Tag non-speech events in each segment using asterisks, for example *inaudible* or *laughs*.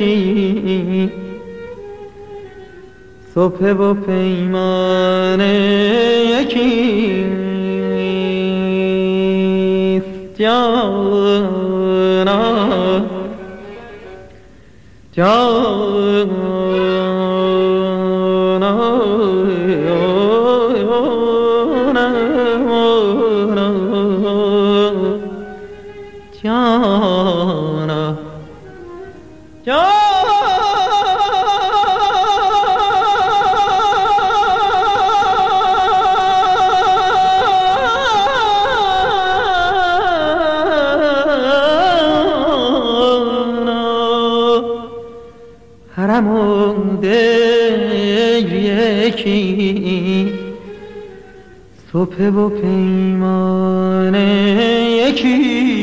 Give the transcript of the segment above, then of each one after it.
یکی صبح و پیمان یکیست جانا جانا صبح و پیمان یکی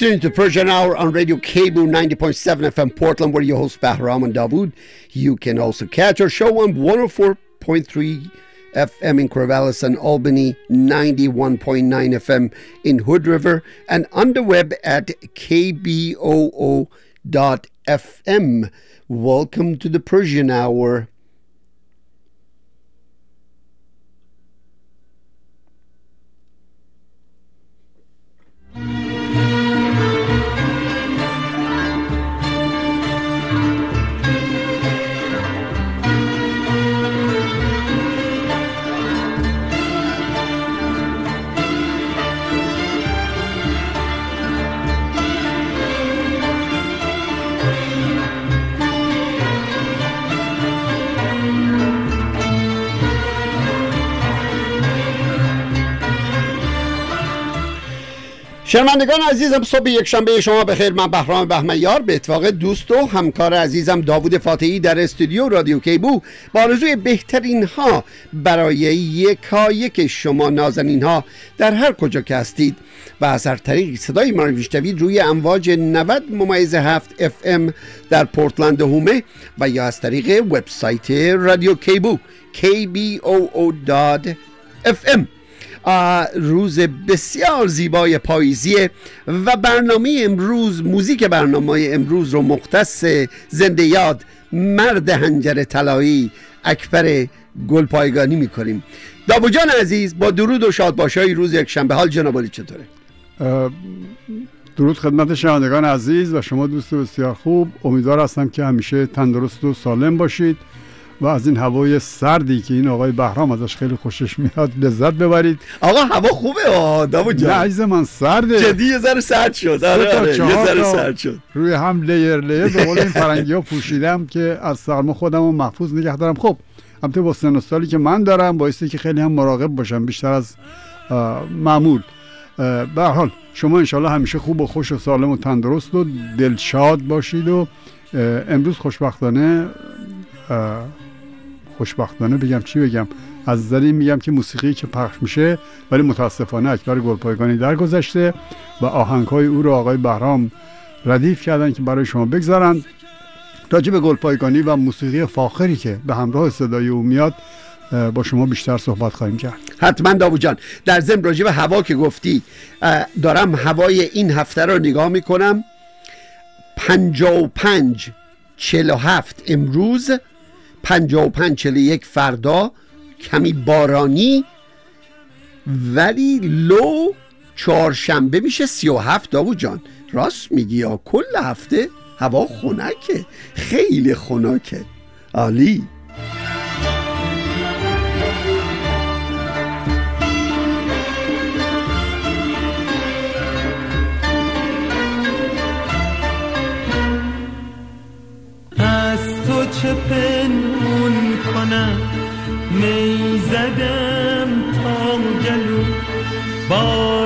listening to Persian Hour on Radio KBOO 90.7 FM Portland, where your host Bahram and Dawood. You can also catch our show on 104.3 FM in Corvallis and Albany, 91.9 FM in Hood River, and on the web at kboo.fm. Welcome to the Persian Hour. شنوندگان عزیزم صبح یک شنبه شما بخیر. من بهرام بهمیار به اتفاق دوست و همکار عزیزم داوود فاتحی در استودیو رادیو کیبو. با آرزوی بهترین ها برای یکایک شما نازنین ها در هر کجا که هستید و از هر طریق صدای ما رو روی امواج 90 ممیز 7 اف ام در پورتلند هومه و یا از طریق وبسایت رادیو کیبو kboo.fm روز بسیار زیبای پاییزیه و برنامه امروز موزیک برنامه امروز رو مختص زنده یاد مرد هنجر طلایی اکبر گلپایگانی می‌کنیم. داو جان عزیز با درود و شادباشای روز یک شنبه حال جناب چطوره؟ درود خدمت شنوندگان عزیز و شما دوست بسیار خوب. امیدوار هستم که همیشه تندرست و سالم باشید. و از این هوای سردی که این آقای بهرام ازش خیلی خوشش میاد لذت ببرید. آقا هوا خوبه؟ داوود نه جان. عزیز من سرده. جدی یه ذره سرد شد. آره آره یه ذره سرد شد. روی هم لیر لیر به قول این فرنگی ها پوشیدم که از سرما خودم رو محفوظ نگه دارم. خب البته با سن سالی که من دارم بایستی که خیلی هم مراقب باشم بیشتر از معمول. به حال شما انشالله همیشه خوب و خوش و سالم و تندرست و دلشاد باشید و امروز خوشبختانه خوشبختانه بگم چی بگم؟ از نظر میگم که موسیقی که پخش میشه ولی متاسفانه اکبر گلپایگانی درگذشته و آهنگ های او رو آقای بهرام ردیف کردن که برای شما بگذارند راجع به گلپایگانی و موسیقی فاخری که به همراه صدای او میاد با شما بیشتر صحبت خواهیم کرد. حتما داوود جان در ضمن راجع به هوا که گفتی دارم هوای این هفته رو نگاه می‌کنم. 55 47 امروز 55 41 فردا کمی بارانی ولی لو چهارشنبه میشه 37 داوود جان. راست میگی یا کل هفته هوا خنکه خیلی خنکه. عالی. از تو چه می زدم تا گلو با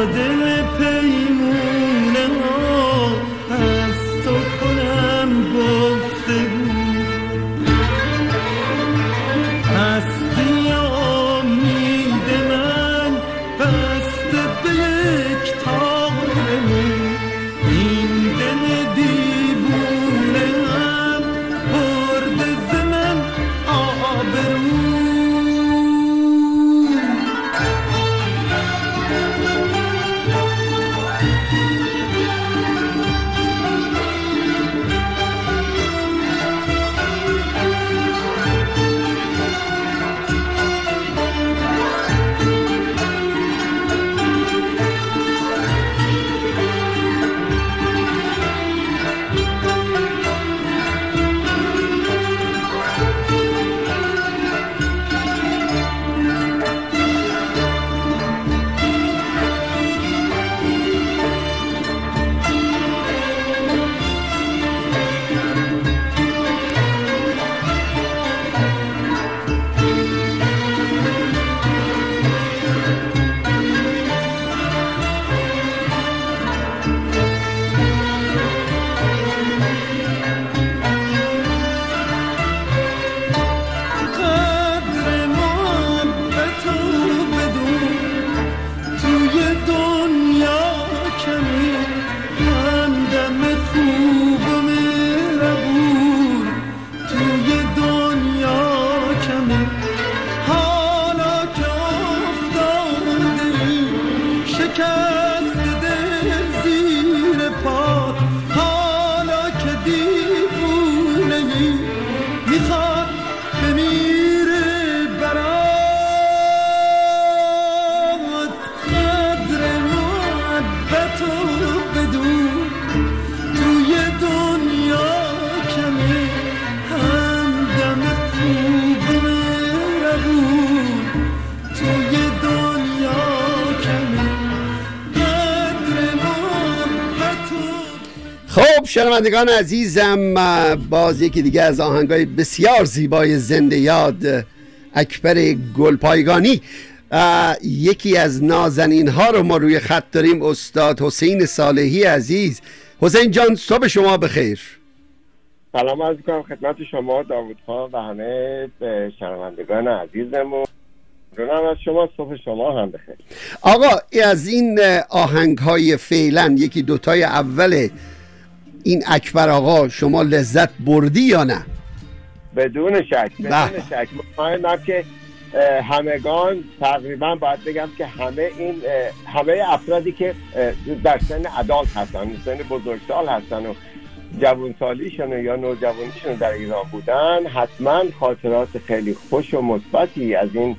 شنوندگان عزیزم باز یکی دیگه از آهنگای بسیار زیبای زنده یاد اکبر گلپایگانی. یکی از نازنین ها رو ما روی خط داریم استاد حسین صالحی عزیز. حسین جان صبح شما بخیر. سلام عرض کنم خدمت شما داوود خان و همه شنوندگان عزیزمون. ممنونم از شما صبح شما هم بخیر. آقا از این آهنگ های فعلا یکی دوتای اول این اکبر آقا شما لذت بردی یا نه بدون شک بدون بله. شک مطمئنم که همگان تقریبا باید بگم که همه این همه افرادی که در سن ادالت هستن سن بزرگسال هستن و جوانسالیشون یا نوجوانیشون در ایران بودن حتما خاطرات خیلی خوش و مثبتی از این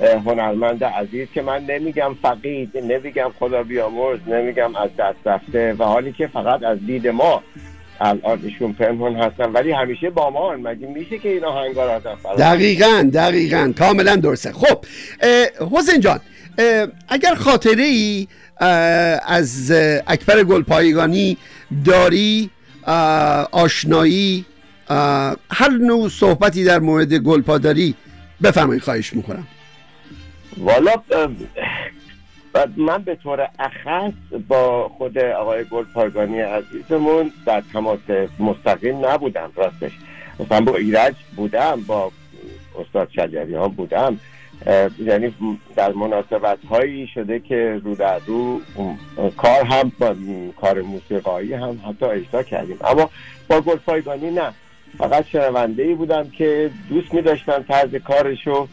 هنرمند عزیز که من نمیگم فقید نمیگم خدا بیامرز نمیگم از دست رفته و حالی که فقط از دید ما الان ایشون پنهون هستن ولی همیشه با ما مگه میشه که این آهنگا رو ازم فراموش دقیقا دقیقا. کاملا درسته. خب حسین جان اگر خاطره ای از اکبر گلپایگانی داری آشنایی هر نوع صحبتی در مورد گلپا داری بفرمایید خواهش می‌کنم. والا من به طور اخص با خود آقای گلپایگانی عزیزمون در تماس مستقیم نبودم راستش. مثلا با ایرج بودم با استاد شجریان بودم. یعنی در مناسبت هایی شده که رو در رو کار هم با کار موسیقایی هم حتی اجرا کردیم. اما با گلپایگانی نه. فقط شنونده ای بودم که دوست می داشتم طرز کارشو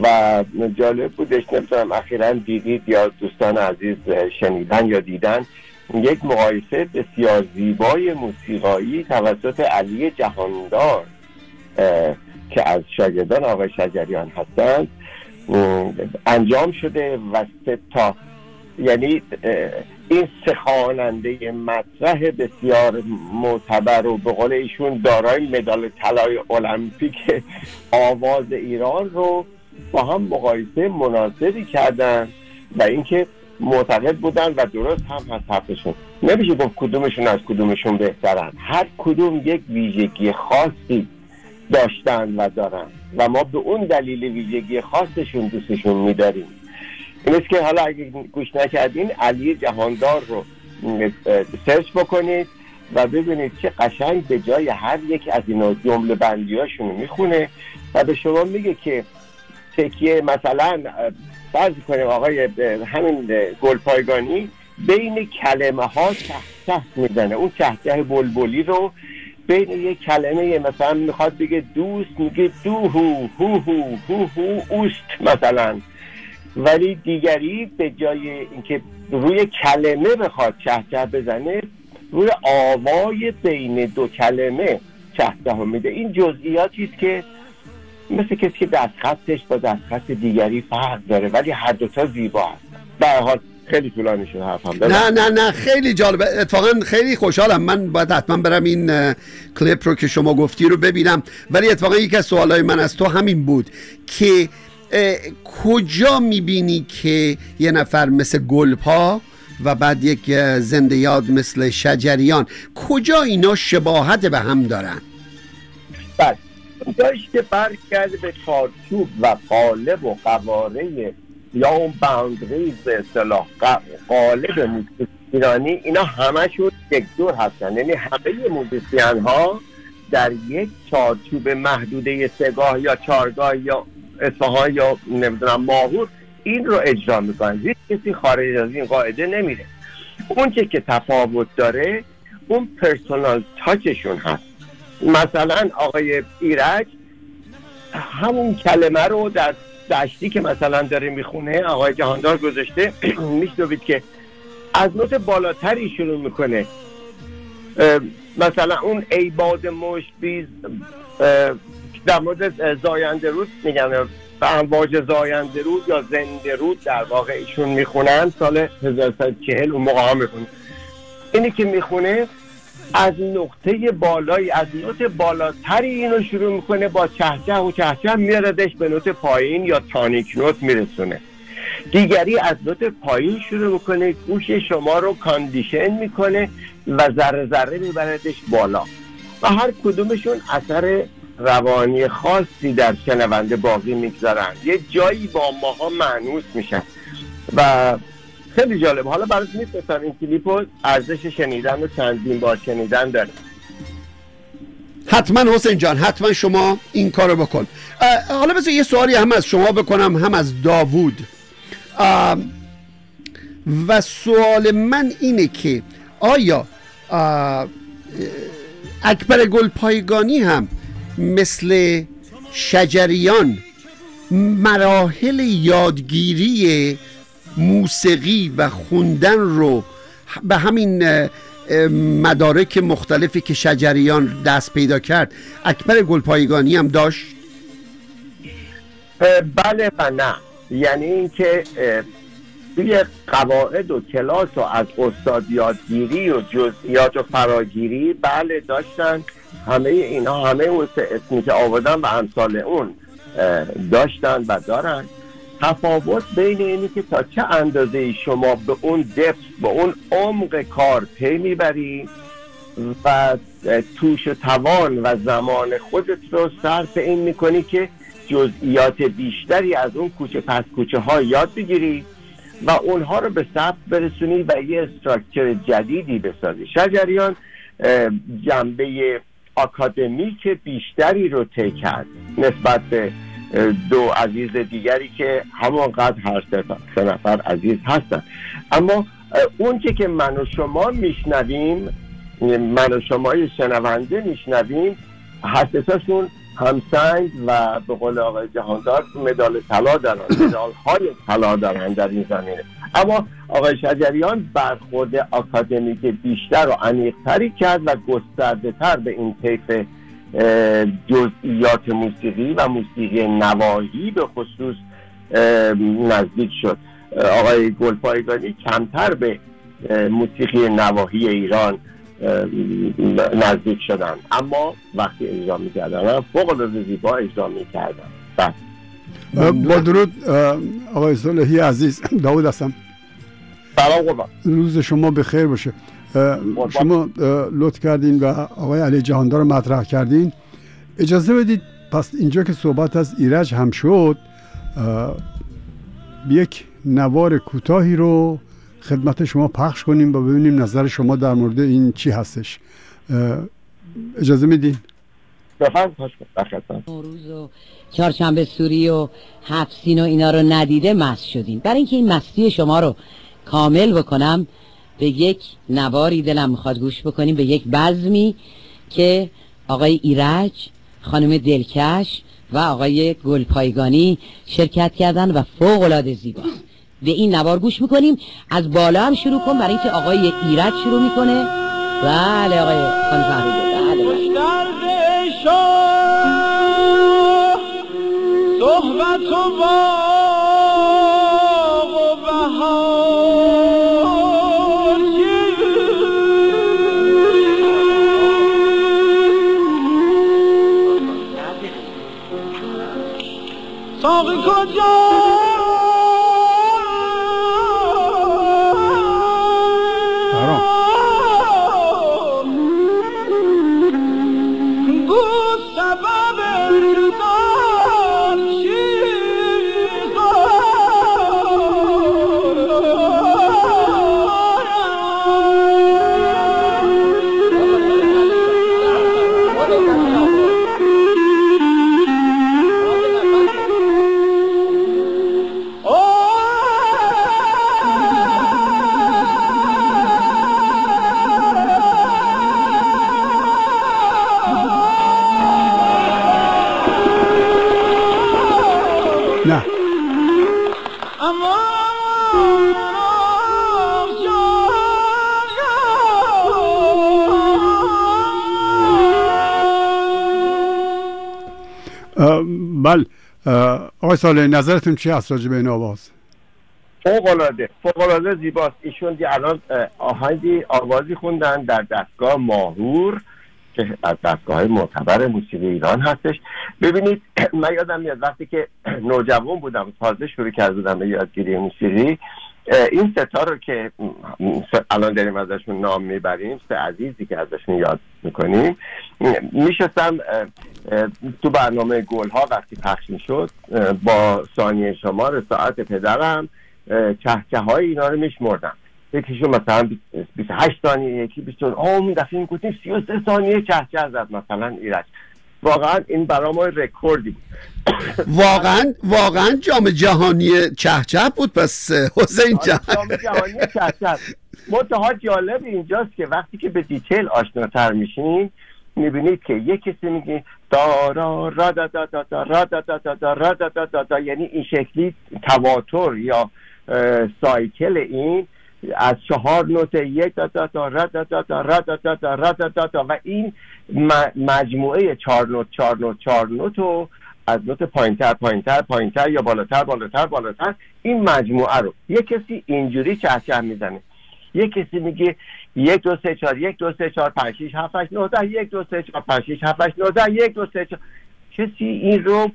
و جالب بودش نمی‌تونم اخیرا دیدید یا دوستان عزیز شنیدن یا دیدن یک مقایسه بسیار زیبای موسیقایی توسط علی جهاندار که از شاگردان آقای شجریان هستند انجام شده و تا یعنی این سه خواننده مطرح بسیار معتبر و به قول ایشون دارای مدال طلای المپیک آواز ایران رو با هم مقایسه مناسبی کردن و اینکه معتقد بودن و درست هم هست حرفشون. نمیشه گفت کدومشون از کدومشون بهترن. هر کدوم یک ویژگی خاصی داشتن و دارن. و ما به اون دلیل ویژگی خاصشون دوستشون میداریم. این که حالا اگه گوش نکردین علی جهاندار رو سرچ بکنید و ببینید چه قشنگ به جای هر یک از اینا جمله بندیاشون می‌خونه و به شما میگه که تکیه مثلا فرض کنیم آقای همین گلپایگانی بین کلمه ها ته می‌زنه. اون ته ته بلبلی رو بین یک کلمه مثلا می‌خواد بگه دوست میگه دوهو هو هو هو هو اوست مثلا. ولی دیگری به جای اینکه روی کلمه بخواد چه چه بزنه روی آوای بین دو کلمه چه چه میده. این جزئیاتی است که مثل کسی که دستخطش با دستخط دیگری فرق داره ولی هر دوتا زیبا هست به هر حال خیلی طولانی شد حرفم. نه نه نه خیلی جالبه. اتفاقا خیلی خوشحالم. من باید حتما برم این کلیپ رو که شما گفتی رو ببینم. ولی اتفاقا یکی از سوالای من از تو همین بود که کجا می‌بینی که یه نفر مثل گلپا و بعد یک زنده یاد مثل شجریان کجا اینا شباهت به هم دارن؟ بله. اونجایش که برگرده به چارچوب و قالب و قواره یا اون باوندریز به اصطلاح قالب موسیقی ایرانی اینا همشون یک دور هستن. یعنی همه موزیسین ها در یک چارچوب محدوده سگاه یا چارگاه یا اصفهان یا نمی‌دونم ماهور این رو اجرا می‌کنن. هیچ کسی خارج از این قاعده نمیره. اون که تفاوت داره اون پرسونال تاچشون هست. مثلا آقای ایرج همون کلمه رو در دشتی که مثلا داره می‌خونه آقای جهاندار گذاشته *clears throat* میشنوید که از نوت بالاتری شروع می‌کنه. مثلا اون ای باد مشت بیز در مورد زاینده رود میگن به امواج زاینده رود یا زنده رود در واقع ایشون می‌خونن سال 1140 اون موقع ها می‌خونن. اینی که می‌خونه از نقطه بالایی از نوت بالاتری اینو شروع می‌کنه با چهچه و چهچه میاردش به نوت پایین یا تانیک نوت میرسونه. دیگری از نوت پایین شروع می‌کنه گوش شما رو کاندیشن می‌کنه و ذره ذره میبردش بالا. و هر کدومشون اثر روانی خاصی در شنونده باقی می‌گذارن. یه جایی با ماها معنوس میشن. و خیلی جالب. حالا برات میفرستم این کلیپو ارزش شنیدن و چندین بار شنیدن داره. حتما حسین جان حتما شما این کارو بکن. حالا بذار یه سوالی هم از شما بکنم هم از داوود. و سوال من اینه که آیا اکبر گلپایگانی هم مثل شجریان مراحل یادگیری موسیقی و خوندن رو به همین مدارک مختلفی که شجریان دست پیدا کرد اکبر گلپایگانی هم داشت؟ بله و نه. یعنی اینکه توی قواعد و کلاس و از استاد یادگیری و جزئیات و فراگیری بله داشتن. همه اینا همه اون اسمی که آوردن و امثال اون داشتن و دارن. تفاوت بین اینی که تا چه اندازه شما به اون دفت به اون عمق کار پی می‌بری و توش توان و زمان خودت رو صرف این می‌کنی که جزئیات بیشتری از اون کوچه پس کوچه ها یاد بگیری و اونها رو به ثبت برسونی و یه استراکچر جدیدی بسازی. شجریان جنبه آکادمیک بیشتری رو طی کرد نسبت به دو عزیز دیگری که همانقدر هر سه نفر عزیز هستن. اما اون که من و شما میشنویم من و شما شنونده میشنویم حساسشون همسنگ و به قول آقای جهاندار مدال طلا دارن مدال های طلا دارن در این زمینه. اما آقای شجریان برخورد آکادمیک بیشتر و عمیقتری کرد و گسترده تر به این طیف جزئیات موسیقی و موسیقی نواهی به خصوص نزدیک شد. آقای گلپایگانی کمتر به موسیقی نواهی ایران نزدیک شدن اما وقتی اجرا می‌کردن فوق العاده زیبا اجرا می‌کردن بله. با درود آقای صالحی عزیز. *laughs* داود هستم. سلام روز شما به خیر باشه. شما لطف کردین و آقای علی جهاندار رو مطرح کردین اجازه بدید پس اینجا که صحبت از ایرج هم شد یک نوار کوتاهی رو خدمت شما پخش کنیم و ببینیم نظر شما در مورد این چی هستش اجازه میدین نوروز و چهارشنبه سوری و حفسین و اینا رو ندیده مست شدیم برای اینکه این مستی شما رو کامل بکنم به یک نواری دلم می‌خواد گوش بکنیم به یک بزمی که آقای ایرج خانم دلکش و آقای گلپایگانی شرکت کردن و فوق العاده زیباست به این نوار گوش می‌کنیم. از بالا هم شروع کن برای اینکه آقای ایرج شروع می‌کنه. بله آقای خان فهمیده بله, بله. صحبت و آقای ساله نظرتون چی هست راجع به این آواز؟ فوقلاده فوقلاده زیباست. ایشون دی الان آهنگی آوازی خوندن در دستگاه ماهور که از دستگاه های معتبر موسیقی ایران هستش. ببینید *clears throat* من یادم میاد وقتی که *clears throat* نوجوان بودم تازه شروع کرده بودم به یادگیری موسیقی این ستا رو که الان داریم ازشون نام می‌بریم سه عزیزی که ازشون یاد می‌کنیم. میشستم تو برنامه گل ها وقتی پخش می‌شد با ثانیه شمار ساعت پدرم چهچه های اینا رو میشمردم. یکیشون مثلا 28 ثانیه یکی 20 آه اون دفعه می‌گفتیم 33 ثانیه چهچه زد مثلا ایرج. واقعا این برای ما رکوردی بود. واقعا واقعا جام جهانی چهچه بود پس حسین جان جام جهانی چهچه منتها جالب اینجاست که وقتی که به دیتیل آشناتر میشین می‌بینید که یک کسی میگه دارا را دا دا دا دا را دا دا دا دا را دا دا دا دا یعنی این شکلی تواتر یا سایکل این از چهار نوت یک دا دا دا را دا دا دا را دا دا دا را دا دا و این مجموعه چهار نوت چهار نوت چهار نوت رو از نوت پایینتر پایینتر پایینتر یا بالاتر بالاتر بالاتر این مجموعه رو. یه کسی اینجوری چهچه می‌زنه؟ یه کسی میگه یک دو سه چهار یک دو سه چهار پنج شیش هفت هشت نه یک دو سه چهار پنج شیش هفت هشت نه یک دو سه چهار. کسی این رو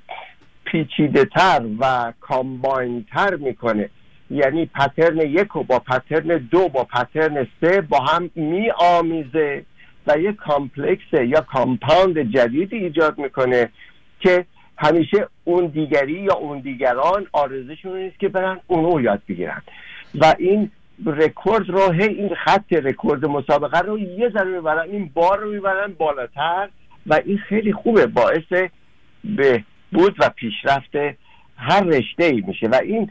پیچیده تر و combine تر می‌کنه. یعنی pattern یک رو با pattern دو با pattern سه با هم می آمیزه و یک complex یا compound جدیدی ایجاد می‌کنه که همیشه اون دیگری یا اون دیگران عارشون نیست که برن اونو یاد بگیرن. و این رکورد رو هی این خط رکورد مسابقه رو یه ذره می‌برن این بار رو می‌برن بالاتر و این خیلی خوبه باعث بهبود و پیشرفت هر رشته ای میشه. و این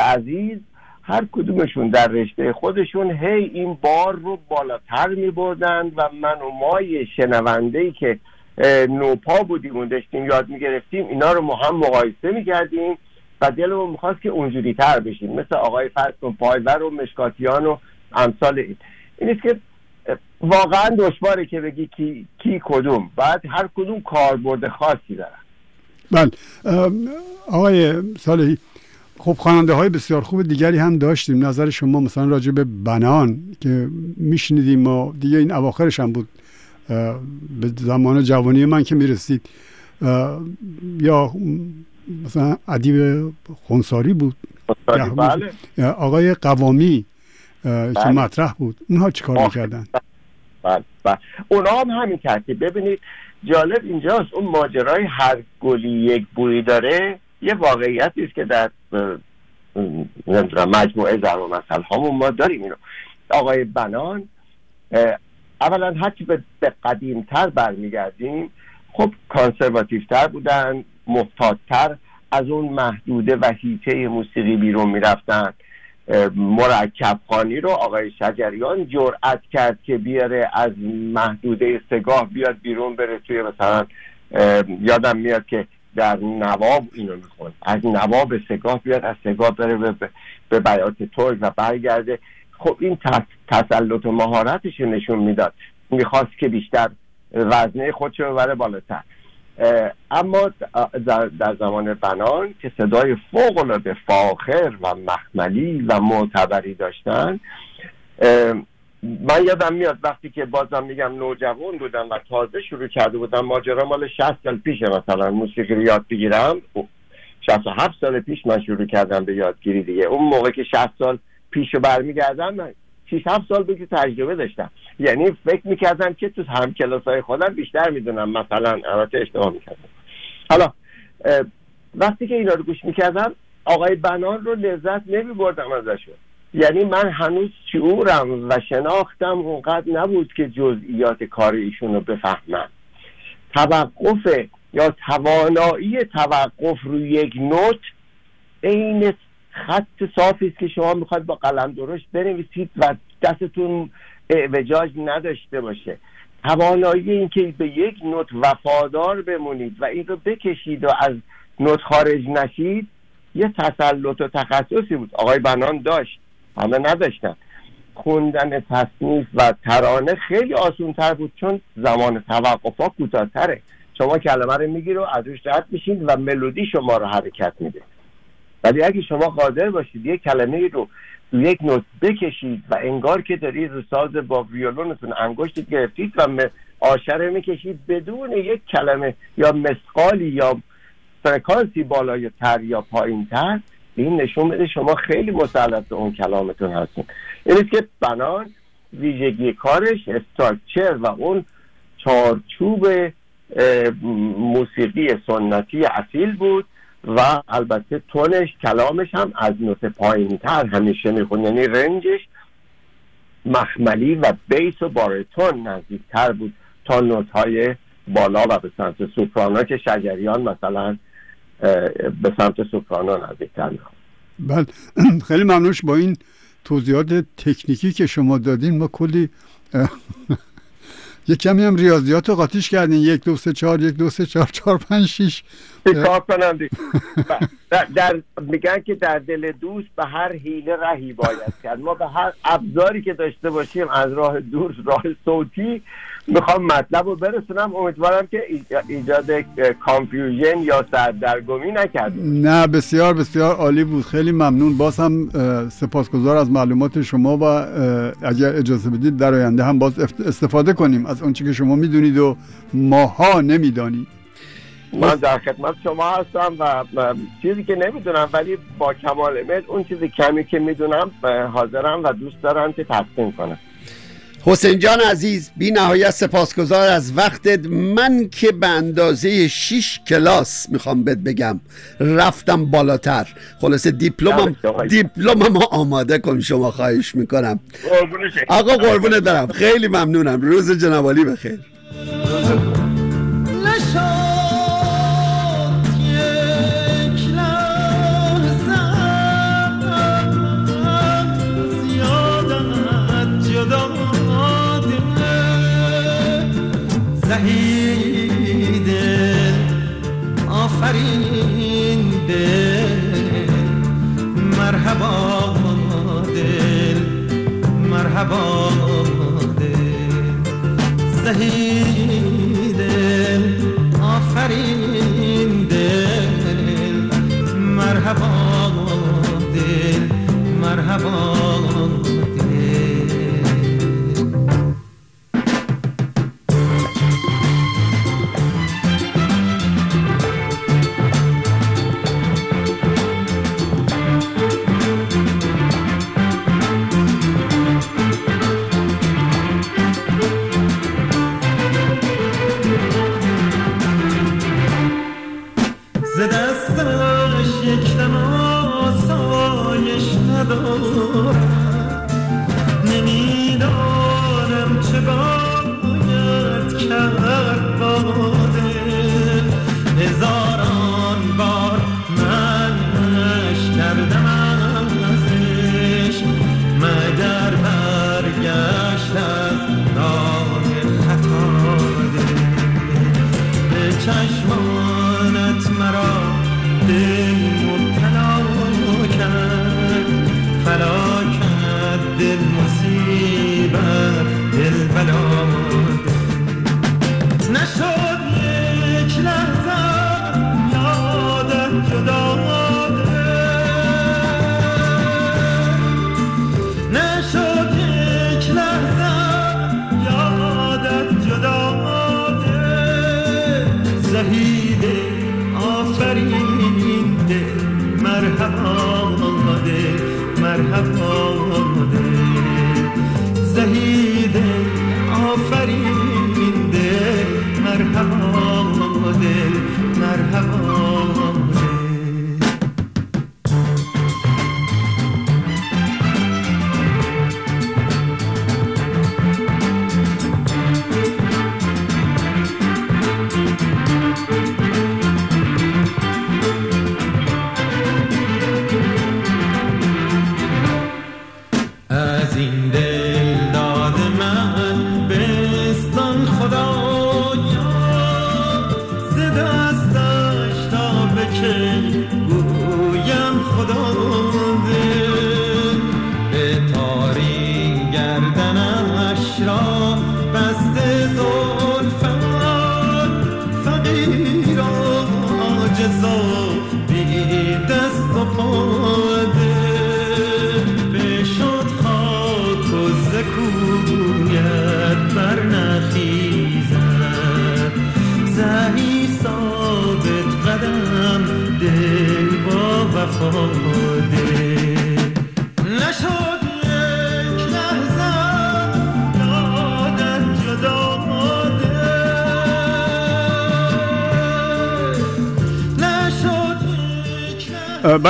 عزیز هر کدومشون در رشته خودشون هی این بار رو بالاتر میبردن و من و مای شنونده ای که نوپا بودیم و داشتیم یاد می‌گرفتیم اینا رو ما هم مقایسه می‌کردیم و دلمون می‌خواست که اونجوری تر بشیم مثل آقای فرسون پایور و مشکاتیان و امثال این. اینیست که واقعا دشواره که بگی کی, کی کدوم. بعد هر کدوم کاربرد خاصی دارن. بله. آقای صالحی خب خواننده های بسیار خوب دیگری هم داشتیم. نظر شما مثلا راجع به بنان که میشنیدیم ما دیگه این اواخرش هم بود. به زمان جوانی من که می‌رسید. یا مثلا ادیب خونساری بود. بله. آقای قوامی که بله. مطرح بود. اونها چیکار می‌کردن؟ بله بله. اونا هم همین ترتیب. ببینید جالب اینجاست. اون ماجرای هر گلی یک بویی داره. یه واقعیتی است که در مجموعه زن و مسئله هامون ما داریم اینو. آقای بنان اولا هرچی به قدیمتر برمیگردیم خب تر بودن محتاطتر از اون محدوده و هیته موسیقی بیرون می‌رفتن. مرکب خانی رو آقای شجریان جرأت کرد که بیاره از محدوده سگاه بیاد بیرون بره توی مثلا یادم میاد که در نواب اینو می‌خوند از نواب سگاه بیاد از سگاه بره به, به بیات ترک و برگرده. خب این تسلط و مهارتش نشون می‌داد. می‌خواست که بیشتر وزنه خودش رو ببره بالاتر. اما در زمان بنان که صدای فوق العاده فاخر و مخملی و معتبری داشتن من یادم میاد وقتی که بازم میگم نوجوان بودم و تازه شروع کرده بودم ماجرا مال 60 سال پیشه مثلا موسیقی رو یاد بگیرم. 67 سال پیش من شروع کردم به یادگیری دیگه. اون موقع که 60 سال پیش رو برمیگردم من 6 7 سال بگی تجربه داشتم. یعنی فکر می‌کردم که تو هم کلاس های خودم بیشتر می‌دونم مثلا البته اشتباه می‌کردم. حالا وقتی که اینا رو گوش می‌کردم آقای بنان رو لذت نمیبردم ازشون. یعنی من هنوز شعورم و شناختم اونقدر نبود که جزئیات کار ایشون رو بفهمم. توقف یا توانایی توقف روی یک نوت عین خط صافی است که شما می‌خواد با قلم درشت بنویسید و دستتون اعوجاج نداشته باشه. توانایی اینکه به یک نوت وفادار بمونید و این رو بکشید و از نوت خارج نشید یه تسلط و تخصصی بود. آقای بنان داشت. همه نداشتن. خوندن تصنیف و ترانه خیلی آسون تر بود چون زمان توقف ها کوتاهتره. شما کلمه رو میگیر و از روش رد میشین و ملودی شما رو حرکت میده. ولی اگه شما قادر باشید یک کلمه رو یک نوت بکشید و انگار که دارید رو ساز با ویولونتون انگشت گرفتید و آشره می‌کشید بدون یک کلمه یا مسقالی یا فرکانسی بالای تر یا پایین تر این نشون بده شما خیلی مسلط به اون کلامتون هستین. این که بنان ویژگی کارش استراکچر و اون چارچوب موسیقی سنتی اصیل بود و البته تونش کلامش هم از نوت پایین تر همیشه میخون یعنی رنجش مخملی و بیس و باریتون نزدیکتر بود تا نوت های بالا و به سمت سوپرانا که شجریان مثلا به سمت سوپرانو نزدیکتر می‌خواد بله. *clears throat* خیلی ممنونش با این توضیحات تکنیکی که شما دادین. ما کلی *laughs* یک کمی هم ریاضیات رو قاطیش کردین. یک دو سه چهار یک دو سه چهار چهار پنج شیش. کنم *laughs* در, در میگن که در دل دوست به هر حیله رهی باید کرد. ما به هر ابزاری که داشته باشیم از راه دور راه صوتی می‌خوام مطلب رو برسونم. امیدوارم که ایجاد کانفیوژن یا سردرگمی نکردیم. نه بسیار بسیار عالی بود. خیلی ممنون. باز هم سپاسگزار از معلومات شما و اگر اجازه بدید در آینده هم باز استفاده کنیم از اون که شما می‌دونید و ماها نمی‌دانیم من در خدمت شما هستم و چیزی که نمی‌دونم ولی با کمال امید اون چیزی کمی که می‌دونم حاضرم و دوست دارم که تقسیم کنم. حسین جان عزیز بی نهایت سپاسگزار از وقتت. من که به اندازه 6 کلاس می‌خوام بهت بگم رفتم بالاتر. خلاصه دیپلمم دیپلمم آماده کن شما خواهش می‌کنم. آقا قربونت دارم خیلی ممنونم. روز جنابالی بخیر. زهیده آفرین دل مرحبا دل. مرحبا دل. زهیده. آفرین دل مرحبا دل. مرحبا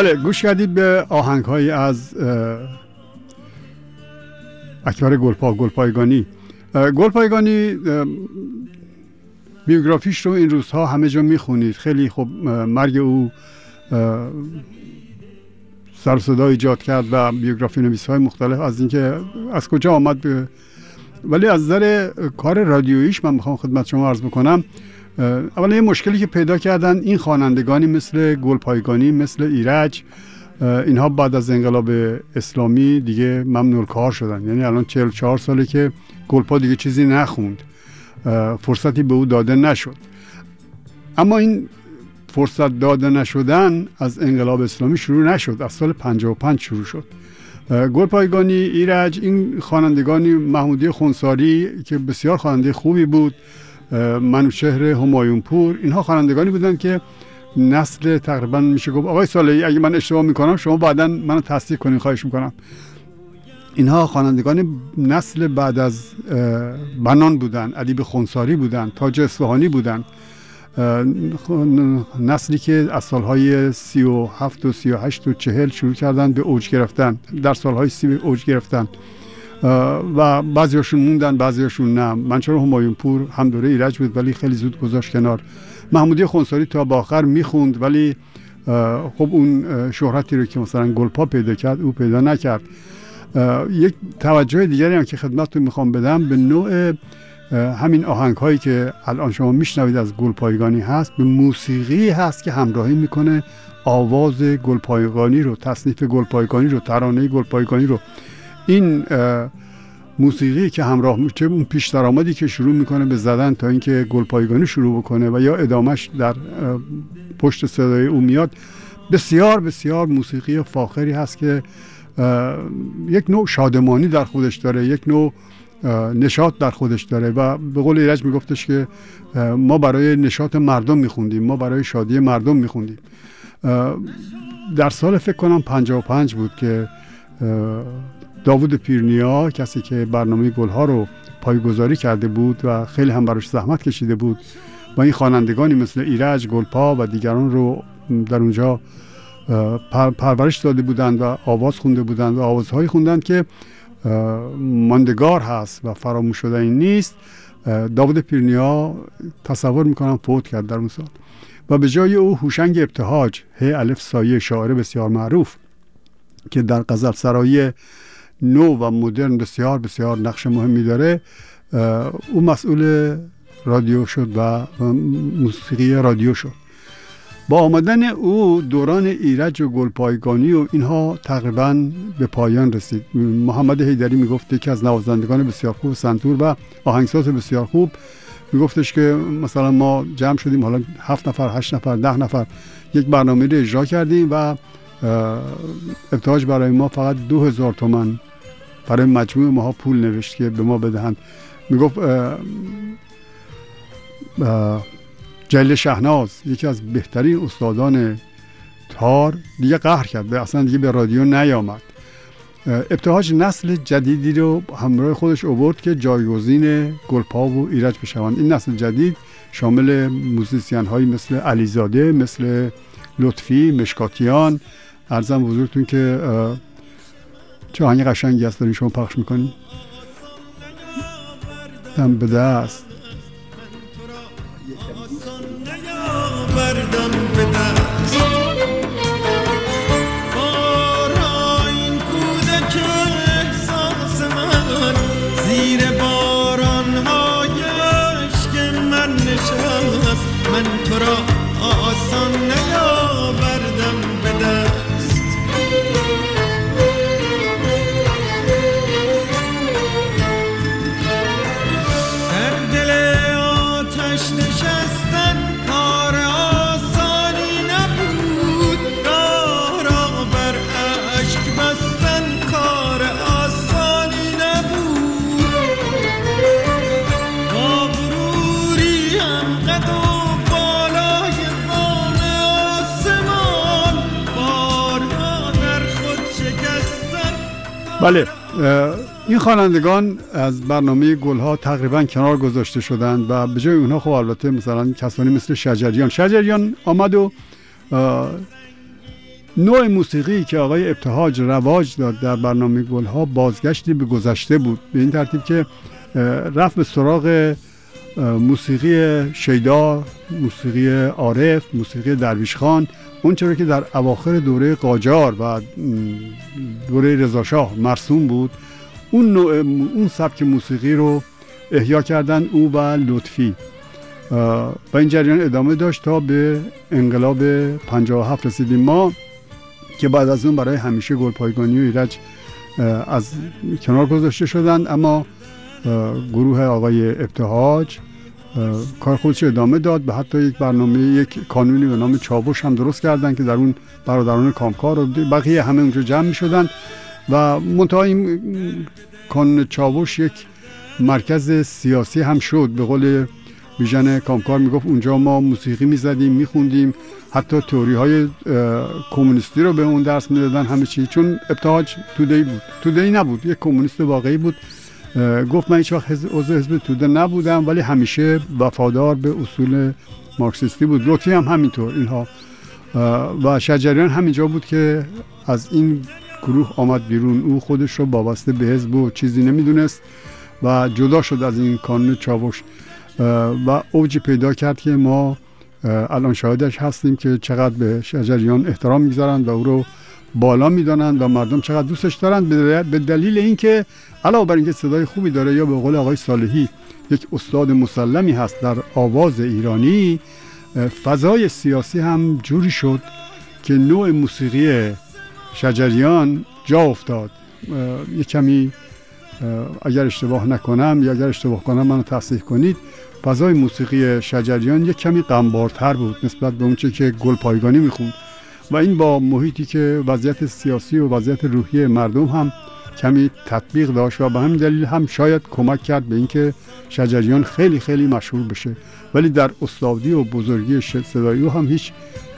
بله گوش کردید به آهنگ های از اکبر گلپا گلپایگانی. گلپایگانی بیوگرافیش رو این روزها همه جا می‌خونید. خیلی خب مرگ او سر صدا ایجاد کرد و بیوگرافی نویس های مختلف. از اینکه از کجا آمد؟ به ولی از نظر کار رادیویش من می‌خوام خدمت شما عرض بکنم. اولا یه مشکلی که پیدا کردن این خوانندگانی مثل گلپایگانی مثل ایرج اینها بعد از انقلاب اسلامی دیگه ممنوع کار شدن. یعنی الان 44 ساله که گلپا دیگه چیزی نخوند. فرصتی به او داده نشد. اما این فرصت داده نشدن از انقلاب اسلامی شروع نشد. از سال 55 شروع شد. گل پایگانی ایرج این خوانندگانی محمودی خونساری که بسیار خواننده خوبی بود. منوشهر همایون پور اینها خوانندگانی بودند که نسل تقریبا میشه گفت آقای سالی اگه من اشتباه می‌کنم شما بعدا منو تصدیق کنین خواهش می‌کنم. اینها خوانندگان نسل بعد از بنان بودن ادیب خونساری بودن تاج اصفهانی بودن نسلی که از سالهای سی و هفت و سی و هشت و چهل شروع کردن به اوج گرفتن در سالهای سی به اوج گرفتن و بعضیاشون موندن بعضیاشون نه. منچر همایون پور هم دوره ایرج بود ولی خیلی زود گذاشت کنار. محمودی خونساری تا با آخر می‌خوند ولی خب اون شهرتی رو که مثلا گلپا پیدا کرد او پیدا نکرد. یک توجه دیگری هم که خدمتتون می‌خوام بدم به نوع همین آهنگ هایی که الان شما میشنوید از گلپایگانی هست به موسیقی هست که همراهی می‌کنه. آواز گلپایگانی رو تصنیف گلپایگانی رو ترانه گلپایگانی رو. این موسیقی که همراه میشه اون پیش درآمدی که شروع می‌کنه به زدن تا اینکه گلپایگانی شروع بکنه و یا ادامش در پشت صدای او میاد بسیار بسیار موسیقی فاخری هست که یک نوع شادمانی در خودش داره یک نوع نشاط در خودش داره و به قول ایرج میگفتش که ما برای نشاط مردم میخوندیم ما برای شادی مردم میخوندیم. در سال فکر کنم 55 بود که داوود پیرنیا کسی که برنامه گلها رو پایگذاری کرده بود و خیلی هم براش زحمت کشیده بود و این خوانندگانی مثل ایرج گلپا و دیگران رو در اونجا پرورش داده بودند و آواز خونده بودند و آوازهایی خوندند که ماندگار هست و فراموش شدنی نیست. داود پیرنیا تصور می‌کنم فوت کرد در اون سال. و به جای او هوشنگ ابتهاج هی الف سایه شاعر بسیار معروف که در قذب سرایی نو و مدرن بسیار بسیار نقش مهمی داره. او مسئول رادیو شد و موسیقی رادیو شد. با آمدن او دوران ایرج و گلپایگانی و اینها تقریبا به پایان رسید. محمد حیدری می‌گفت که از نوازندگان بسیار خوب سنتور و آهنگساز بسیار خوب. میگفتش که مثلا ما جمع شدیم حالا هفت نفر هشت نفر ده نفر یک برنامه رو اجرا کردیم و ابتهاج برای ما فقط دو هزار تومن برای مجموع ماها پول نوشت که به ما بدهند. می‌گفت جلیل شهناز یکی از بهترین استادان تار دیگه قهر کرد اصلا دیگه به رادیو نیامد. ابتهاج نسل جدیدی رو همراه خودش اوورد که جایگزین گلپا و ایرج بشوند. این نسل جدید شامل موزیسین هایی مثل علیزاده مثل لطفی مشکاتیان. ارزم بزرگتون که چه آهنگ قشنگی هست دارین شما پخش می‌کنین. دم به دست. بله. این خوانندگان از برنامه گلها تقریبا کنار گذاشته شدند و به جای اونها خب البته مثلا کسانی مثل شجریان. شجریان آمد و نوع موسیقی که آقای ابتهاج رواج داد در برنامه گلها بازگشتی به گذشته بود. به این ترتیب که رفت به سراغ موسیقی شیدا موسیقی عارف موسیقی درویش خان اون چرا که در اواخر دوره قاجار و دوره رضاشاه مرسوم بود اون نوع اون سبک موسیقی رو احیا کردن او و لطفی. و این جریان ادامه داشت تا به انقلاب 57 رسیدیم ما که بعد از اون برای همیشه گلپایگانی و ایرج از کنار گذاشته شدند. اما گروه آقای ابتهاج کار خودش ادامه داد به حتی یک برنامه یک کانونی به نام چاوش هم درست کردن که در اون برادران کامکار و بقیه همه اونجا جمع می شدن و منتها این کانون چاوش یک مرکز سیاسی هم شد. به قول بیژن کامکار می‌گفت اونجا ما موسیقی می‌زدیم میخوندیم. حتی توری های کمونیستی رو به اون درس می‌دادن همه چی. چون ابتهاج تودهی بود. تودهی نبود. یک کمونیست واقعی بود. گفت من هیچ وقت عضو حزب توده نبودم ولی همیشه وفادار به اصول مارکسیستی بود. لطفی هم همینطور اینها. و شجریان همینجا بود که از این گروه آمد بیرون. او خودش رو وابسته به حزب و چیزی نمی‌دونست و جدا شد از این کانون چاوش. و اوجی پیدا کرد که ما الان شاهدش هستیم که چقدر به شجریان احترام می‌گذارند و او رو بالا می‌دانند و مردم چقدر دوستش دارند به دلیل اینکه علاوه بر اینکه صدای خوبی داره یا به قول آقای صالحی یک استاد مسلمی هست در آواز ایرانی فضای سیاسی هم جوری شد که نوع موسیقی شجریان جا افتاد. یک کمی اگر اشتباه نکنم یا اگر اشتباه کنم منو تصحیح کنید فضای موسیقی شجریان یک کمی غمبارتر بود نسبت به اونچه که گل پایگانی می‌خوند. و این با محیطی که وضعیت سیاسی و وضعیت روحی مردم هم کمی تطبیق داشت و به همین دلیل هم شاید کمک کرد به اینکه شجریان خیلی خیلی مشهور بشه. ولی در استادی و بزرگی صدایی هم هیچ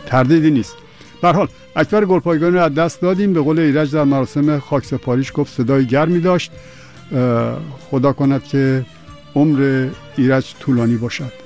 تردیدی نیست. به حال اکبر گلپایگانی رو از دست دادیم. به قول ایرج در مراسم خاکسپاریش گفت صدای گرمی داشت. خدا کند که عمر ایرج طولانی باشد.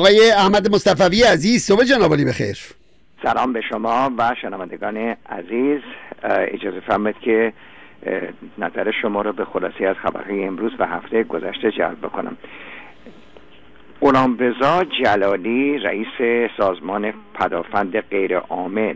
آقای احمد مصطفی عزیز صبح جناب بخیر. سلام به شما و شنوندگان عزیز. اجازه فرمایید که نظر شما رو به خلاصی از خبرهای امروز و هفته گذشته جلب بکنم. غلامرضا جلالی رئیس سازمان پدافند غیر عامل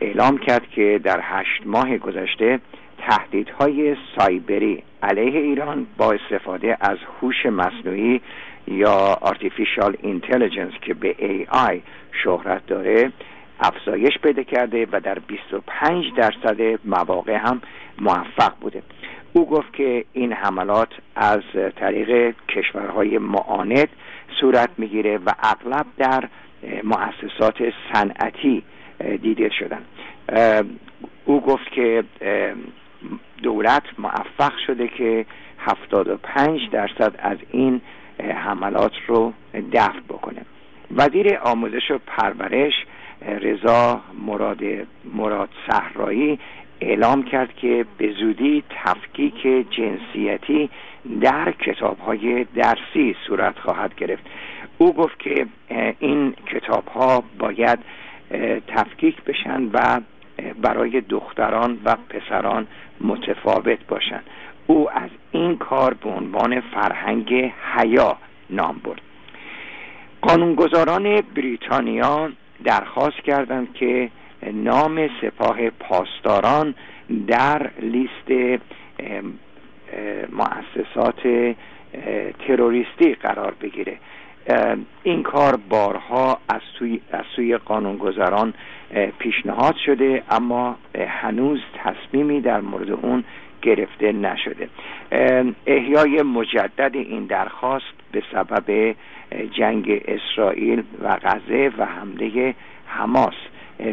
اعلام کرد که در هشت ماه گذشته تهدیدهای سایبری علیه ایران با استفاده از هوش مصنوعی یا Artificial Intelligence که به AI شهرت داره افزایش پیدا کرده و در 25 درصد مواقع هم موفق بوده. او گفت که این حملات از طریق کشورهای معاند صورت می‌گیره و اغلب در مؤسسات صنعتی دیده شدن. او گفت که دولت موفق شده که 75 درصد از این حملات رو دفع بکنه. وزیر آموزش و پرورش رضا مراد مراد صحرایی اعلام کرد که به زودی تفکیک جنسیتی در کتاب های درسی صورت خواهد گرفت. او گفت که این کتاب ها باید تفکیک بشن و برای دختران و پسران متفاوت باشند او از این کار به عنوان فرهنگ حیا نام برد. قانونگذاران بریتانیا درخواست کردند که نام سپاه پاسداران در لیست مؤسسات تروریستی قرار بگیره. این کار بارها از سوی, از سوی قانونگذاران پیشنهاد شده اما هنوز تصمیمی در مورد اون گرفته نشده. احیای مجدد این درخواست به سبب جنگ اسرائیل و غزه و حمله حماس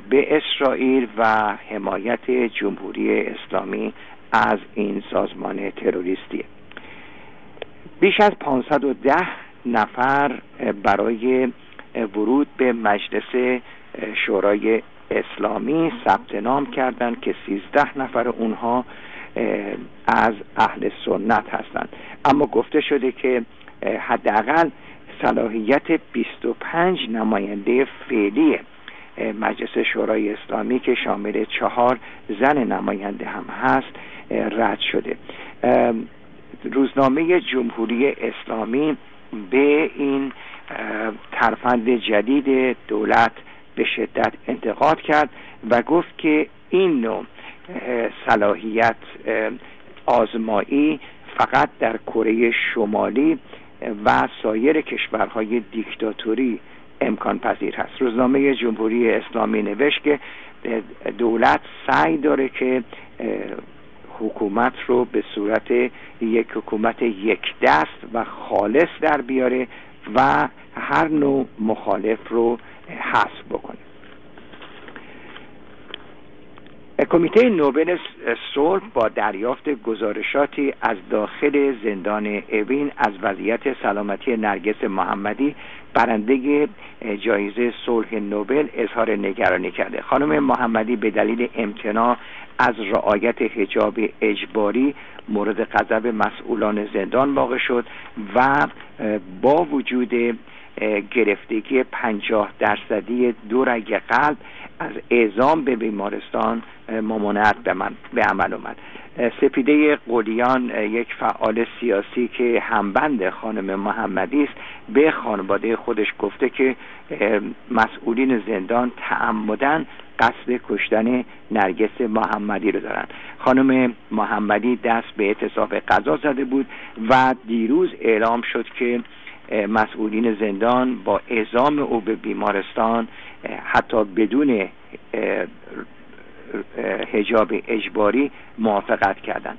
به اسرائیل و حمایت جمهوری اسلامی از این سازمان تروریستی. بیش از 510 نفر برای ورود به مجلس شورای اسلامی ثبت نام کردند که سیزده نفر اونها از اهل سنت هستند. اما گفته شده که حداقل صلاحیت 25 نماینده فعلی مجلس شورای اسلامی که شامل چهار زن نماینده هم هست رد شده. روزنامه جمهوری اسلامی به این ترفند جدید دولت به شدت انتقاد کرد و گفت که این نوع صلاحیت آزمایی فقط در کره شمالی و سایر کشورهای دیکتاتوری امکان پذیر هست. روزنامه جمهوری اسلامی نوشت که دولت سعی داره که حکومت رو به صورت یک حکومت یک دست و خالص در بیاره و هر نوع مخالف رو حذف بکنه. کمیته نوبل صلح با دریافت گزارشاتی از داخل زندان اوین از وضعیت سلامتی نرگس محمدی برنده جایزه صلح نوبل اظهار نگرانی کرده. خانم محمدی به دلیل امتناع از رعایت حجاب اجباری مورد غضب مسئولان زندان واقع شد و با وجود گرفتگی پنجاه درصدی دو رگ قلب از اعزام به بیمارستان ممانعت به, من به عمل اومد. سپیده قلیان یک فعال سیاسی که همبند خانم محمدی است به خانواده خودش گفته که مسئولین زندان تعمدن قصد کشتن نرگس محمدی رو دارن. خانم محمدی دست به اعتصاب قضا زده بود و دیروز اعلام شد که مسئولین زندان با اعزام او به بیمارستان حتی بدون هجاب اجباری موافقت کردند.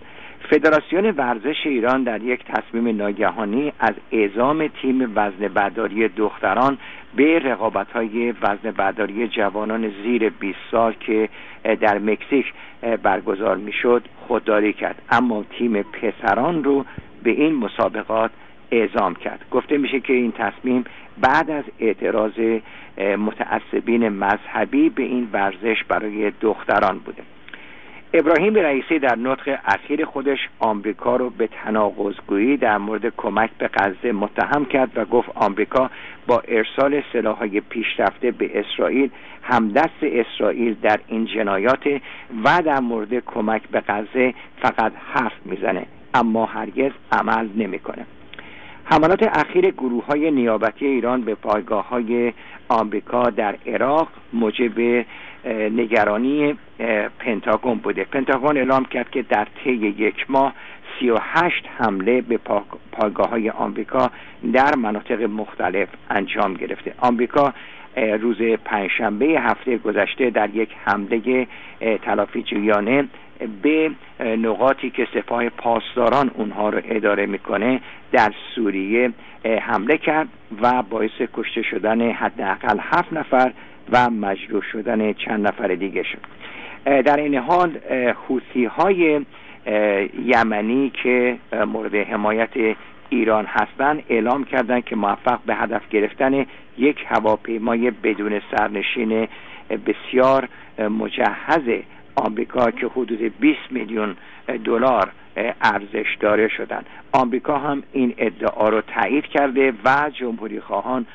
فدراسیون ورزش ایران در یک تصمیم ناگهانی از اعزام تیم وزن برداری دختران به رقابت های وزن برداری جوانان زیر 20 سال که در مکزیک برگزار می‌شد خودداری کرد. اما تیم پسران رو به این مسابقات اعزام کرد گفته میشه که این تصمیم بعد از اعتراض متعصبین مذهبی به این ورزش برای دختران بوده ابراهیم رئیسی در نطق اخیر خودش آمریکا رو به تناقضگویی در مورد کمک به غزه متهم کرد و گفت آمریکا با ارسال سلاحهای پیشرفته به اسرائیل همدست اسرائیل در این جنایات و در مورد کمک به غزه فقط حرف می‌زنه اما هرگز عمل نمی‌کنه. حملات اخیر گروه های نیابتی ایران به پایگاه های آمریکا در عراق موجب نگرانی پنتاگون بوده. پنتاگون اعلام کرد که در طی یک ماه 38 حمله به پایگاه های آمریکا در مناطق مختلف انجام گرفته. آمریکا روز پنجشنبه هفته گذشته در یک حمله تلافی جویانه به نقاطی که سپاه پاسداران اونها رو اداره می‌کنه در سوریه حمله کرد و باعث کشته شدن حداقل هفت نفر و مجروح شدن چند نفر دیگه شد. در این حال حوثی های یمنی که مورد حمایت ایران هستند اعلام کردند که موفق به هدف گرفتن یک هواپیمای بدون سرنشین بسیار مجهز آمریکا که حدود 20 میلیون دلار ارزش داره شدن. آمریکا هم این ادعا رو تایید کرده و جمهوری خواهان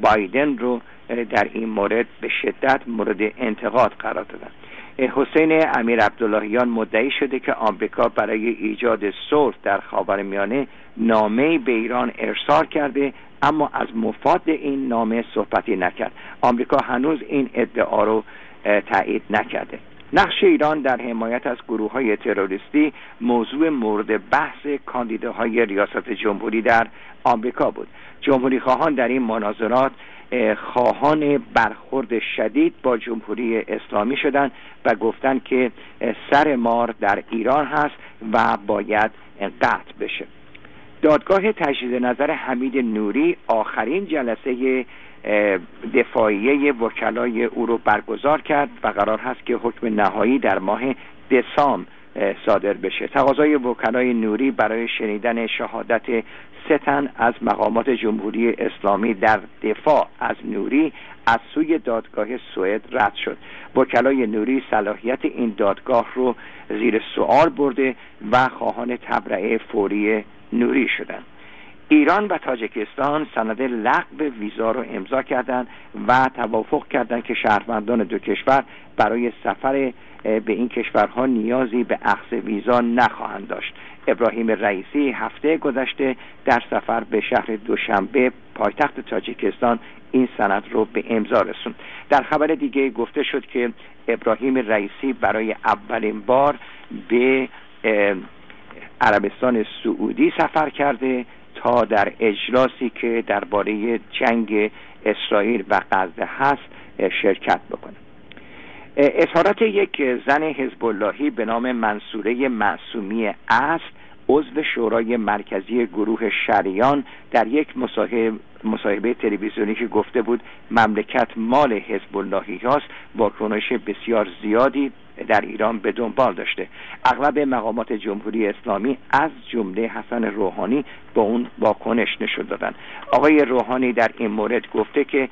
بایدن رو در این مورد به شدت مورد انتقاد قرار دادن. حسین امیر عبداللهیان مدعی شده که آمریکا برای ایجاد صلح در خاورمیانه نامه به ایران ارسال کرده اما از مفاد این نامه صحبتی نکرد. آمریکا هنوز این ادعا رو تایید نکرده. نقش ایران در حمایت از گروه های تروریستی موضوع مورد بحث کاندیداهای ریاست جمهوری در آمریکا بود. جمهوری خواهان در این مناظرات خواهان برخورد شدید با جمهوری اسلامی شدند و گفتند که سر مار در ایران هست و باید قطع بشه. دادگاه تجدید نظر حمید نوری آخرین جلسه دفاعیه وکلای او رو برگزار کرد و قرار هست که حکم نهایی در ماه دسامبر صادر بشه. تقاضای وکلای نوری برای شنیدن شهادت ستن از مقامات جمهوری اسلامی در دفاع از نوری از سوی دادگاه سوئد رد شد. وکلای نوری صلاحیت این دادگاه رو زیر سوال برده و خواهان تبرئه فوری نوری شدند. ایران و تاجیکستان سند لغو ویزا رو امضا کردند و توافق کردند که شهروندان دو کشور برای سفر به این کشورها نیازی به اخذ ویزا نخواهند داشت. ابراهیم رئیسی هفته گذشته در سفر به شهر دوشنبه پایتخت تاجیکستان این سند رو به امضا رسوند. در خبر دیگه گفته شد که ابراهیم رئیسی برای اولین بار به عربستان سعودی سفر کرده تا در اجلاسی که درباره جنگ اسرائیل و غزه هست شرکت بکنه اظهارات یک زن حزب اللهی به نام منصوره معصومی است عضو شورای مرکزی گروه شریان در یک مصاحبه تلویزیونی که گفته بود مملکت مال حزب اللهی هاست واکنش بسیار زیادی. در ایران به دنبال داشته. اغلب مقامات جمهوری اسلامی از جمله حسن روحانی با اون واکنش نشون دادن. آقای روحانی در این مورد گفته که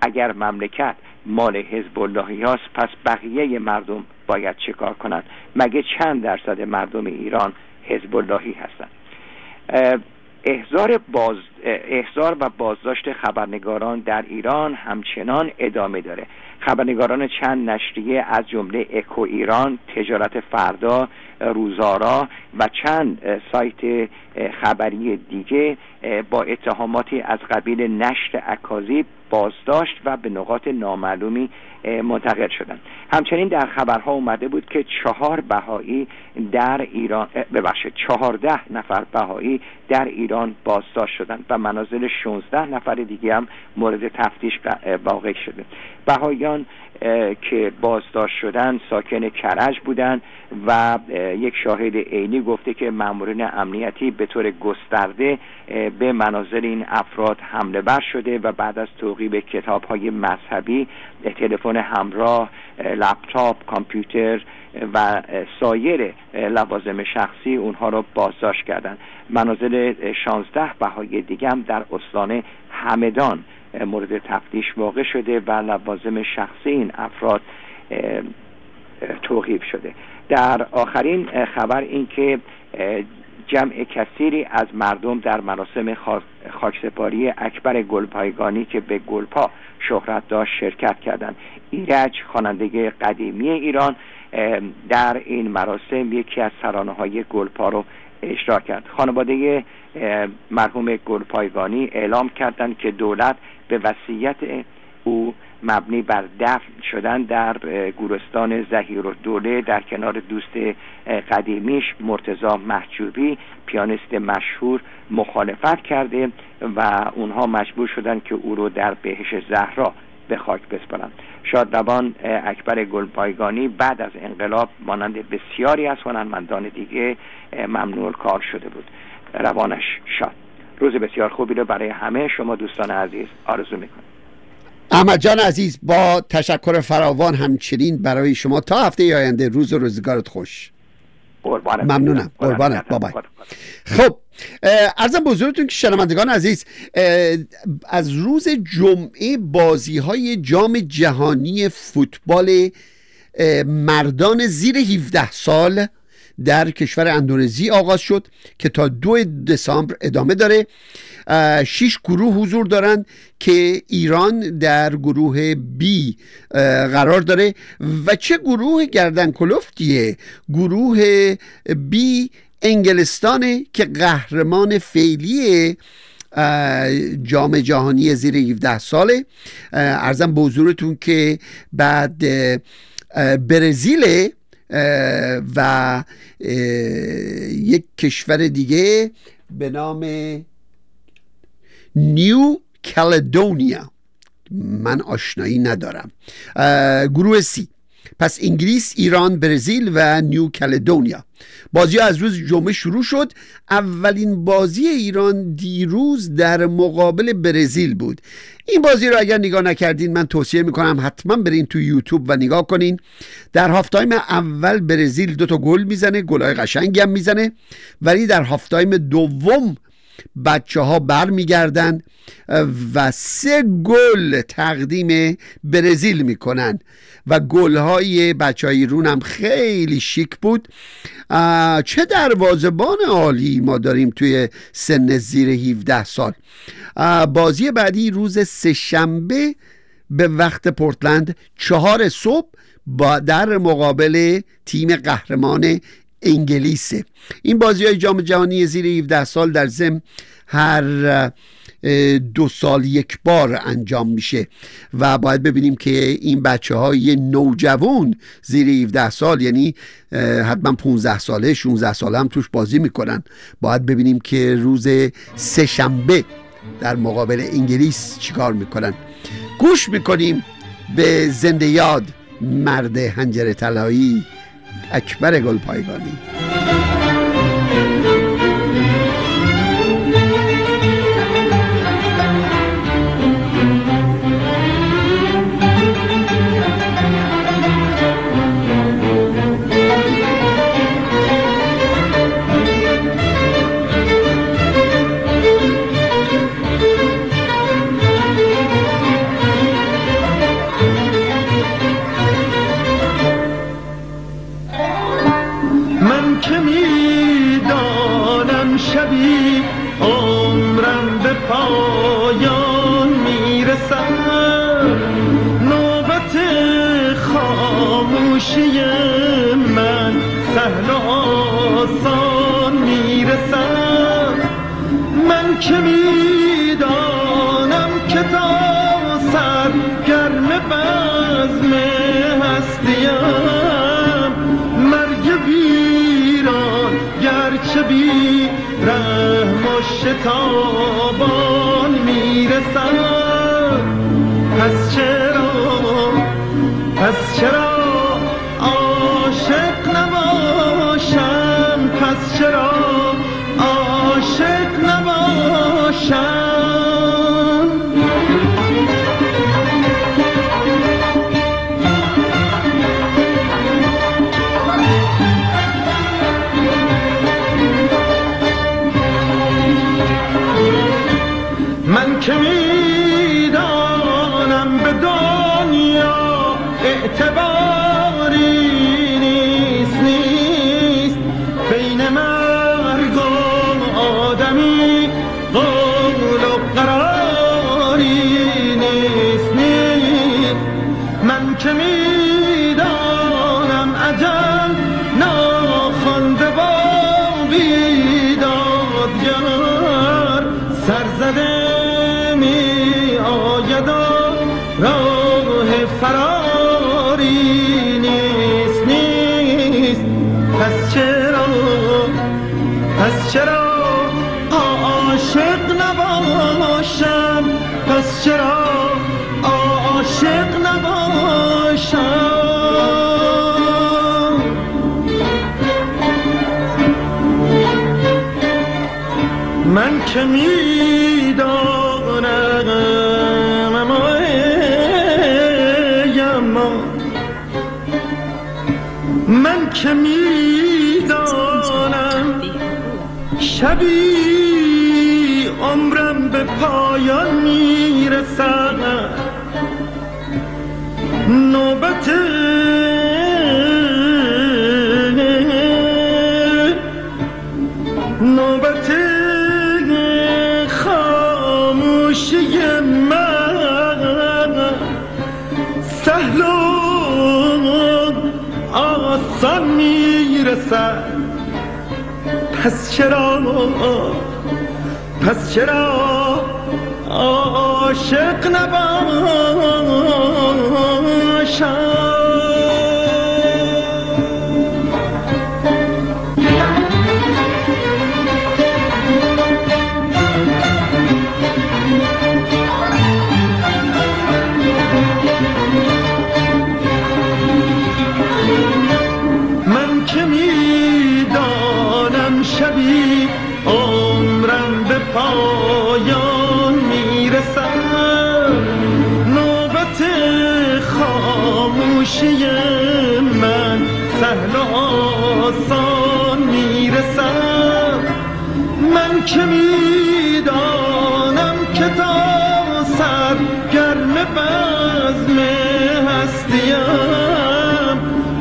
اگر مملکت مال حزب اللهی هاست پس بقیه مردم باید چکار کنند؟ مگه چند درصد مردم ایران حزب اللهی هستند احزار, باز احزار و بازداشت خبرنگاران در ایران همچنان ادامه داره. خبرنگاران چند نشریه از جمله اکو ایران تجارت فردا روزارا و چند سایت خبری دیگه با اتهاماتی از قبیل نشر اکاذیب بازداشت و به نقاط نامعلومی منتقل شدن. همچنین در خبرها اومده بود که چهار بهایی در ایران ببخشید چهارده نفر بهایی در ایران بازداشت شدند و منازل 16 نفر دیگه هم مورد تفتیش واقع شده. بهاییان که بازداشت شدن ساکن کرج بودند و یک شاهد عینی گفته که مامورین امنیتی به طور گسترده به منازل این افراد حمله بر شده و بعد از توقیب کتاب های مذهبی تلفن همراه لپتاپ کامپیوتر و سایر لوازم شخصی اونها را بازداشت کردند منازل 16 بهای دیگه هم در استان همدان مورد تفتیش واقع شده و لوازم شخصی این افراد توقیف شده. در آخرین خبر این که جمع کثیری از مردم در مراسم خاکسپاری اکبر گلپایگانی که به گلپا شهرت داشت شرکت کردند. ایرج خواننده قدیمی ایران در این مراسم یکی از سرانه های گلپا رو اجرا کرد. خانواده مرحوم گلپایگانی اعلام کردند که دولت به وصیت او مبنی بر دفن شدن در گورستان زهیر دوله در کنار دوست قدیمیش مرتزا محجوبی پیانست مشهور مخالفت کرده و اونها مجبور شدن که او رو در بهش زهرا به خاک بسپارند شادروان اکبر گلپایگانی بعد از انقلاب مانند بسیاری از هنرمندان دیگه ممنوع کار شده بود. روانش شاد. روز بسیار خوبی رو برای همه شما دوستان عزیز آرزو می‌کنم. احمد جان عزیز با تشکر فراوان همچنین برای شما. تا هفته آینده روز و روزگارت خوش. ممنونم. قربانت بابای خب ارزم بزرگتون که شنوندگان عزیز از روز جمعه بازی های جام جهانی فوتبال مردان زیر 17 سال در کشور اندونزی آغاز شد که تا دو دسامبر ادامه داره. شش گروه حضور دارند که ایران در گروه بی قرار داره. و چه گروه گردن کلفتیه گروه بی انگلستانه که قهرمان فعلی جام جهانی زیر 17 ساله. ارزم به حضورتون که بعد برزیل و یک کشور دیگه به نام نیو کالدونیا من آشنایی ندارم. گروه سی. پس انگلیس ایران برزیل و نیو کلدونیا. بازی از روز جمعه شروع شد. اولین بازی ایران دیروز در مقابل برزیل بود. این بازی رو اگر نگاه نکردین من توصیه می‌کنم حتما برین تو یوتیوب و نگاه کنین. در هافتایم اول برزیل دو تا گل می‌زنه گلای قشنگی هم می‌زنه. ولی در هافتایم دوم بچه ها برمیگردن و سه گل تقدیم برزیل می‌کنن. و گل های بچه های ایرون هم خیلی شیک بود. چه دروازبان عالی ما داریم توی سن زیر 17 سال. بازی بعدی روز سهشنبه به وقت پورتلند چهار صبح با در مقابل تیم قهرمان انگلیسه. این بازی های جام جهانی زیر 17 سال در زم هر دو سال یک بار انجام میشه و باید ببینیم که این بچه های نوجوان زیر 17 سال یعنی حتما 15 ساله 16 ساله هم توش بازی می‌کنن. باید ببینیم که روز سه شنبه در مقابل انگلیس چیکار می‌کنن. گوش می‌کنیم به زنده یاد مرد هنجر طلایی. اکبر گل پایگانی که می‌دانم اما اما من که می‌دانم شبی عمرم به پایان پس چرا؟ پس چرا عاشق نباشم؟ که می‌دانم که تا سر گرم بزم هستیم.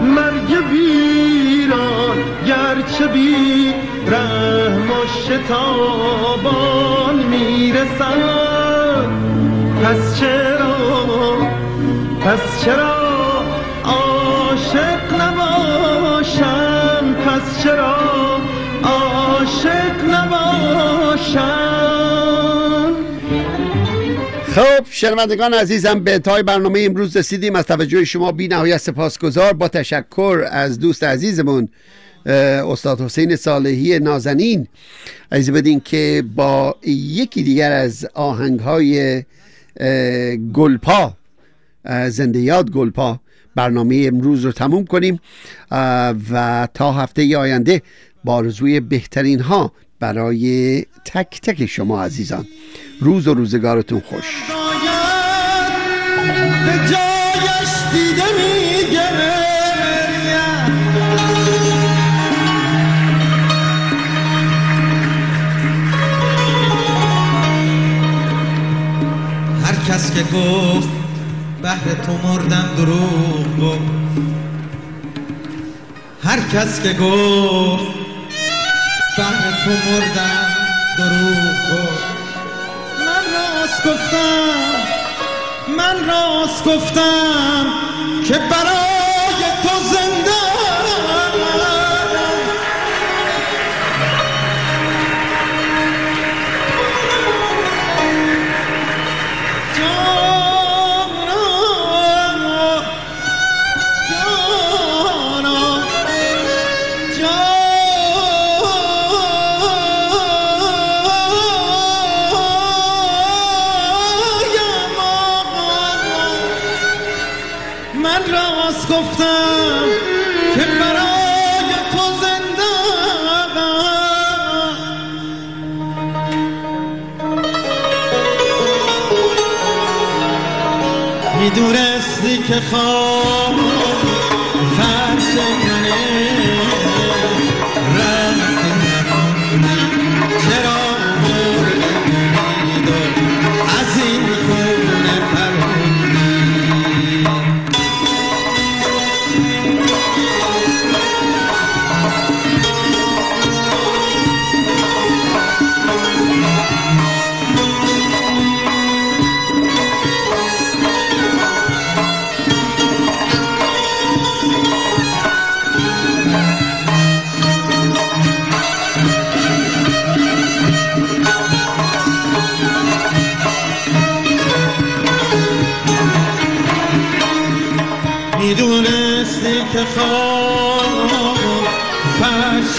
مرگ ویران گرچه بی رحم و شتابان می‌رسد. پس چرا پس چرا شنوندگان عزیزم به تای برنامه امروز رسیدیم. از توجه شما بی نهایت سپاسگزار. با تشکر از دوست عزیزمون استاد حسین صالحی نازنین. از بدین که با یکی دیگر از آهنگ های گلپا زنده یاد گلپا برنامه امروز رو تموم کنیم. و تا هفته آینده با آرزوی بهترین ها برای تک تک شما عزیزان. روز و روزگارتون خوش. به جایش دیده میگریم هر کس که گفت بهر تو مردم دروغ گفت. هر کس که گفت بهر تو مردم دروغ گفت. من راست گفتم. من راست گفتم که برای می‌دونستی که خواب که خواب فرش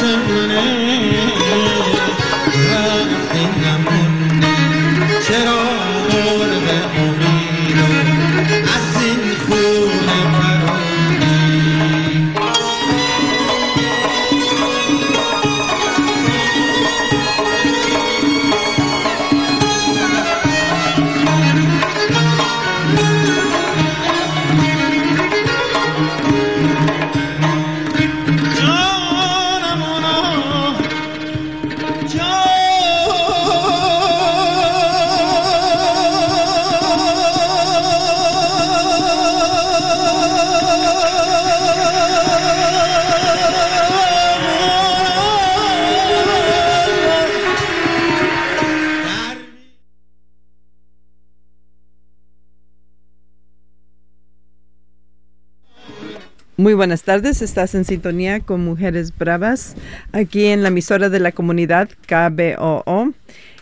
buenas tardes, estás en sintonía con Mujeres Bravas aquí en la emisora de la comunidad KBOO.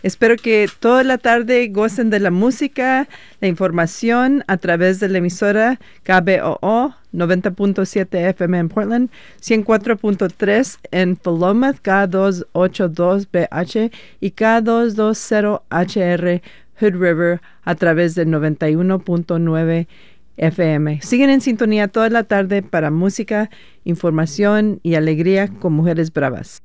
Espero que toda la tarde gocen de la música, la información a través de la emisora KBOO 90.7 FM en Portland, 104.3 en Philomath, K282BH y K220HR Hood River a través del 91.9 FM. Siguen en sintonía toda la tarde para música, información y alegría con Mujeres Bravas.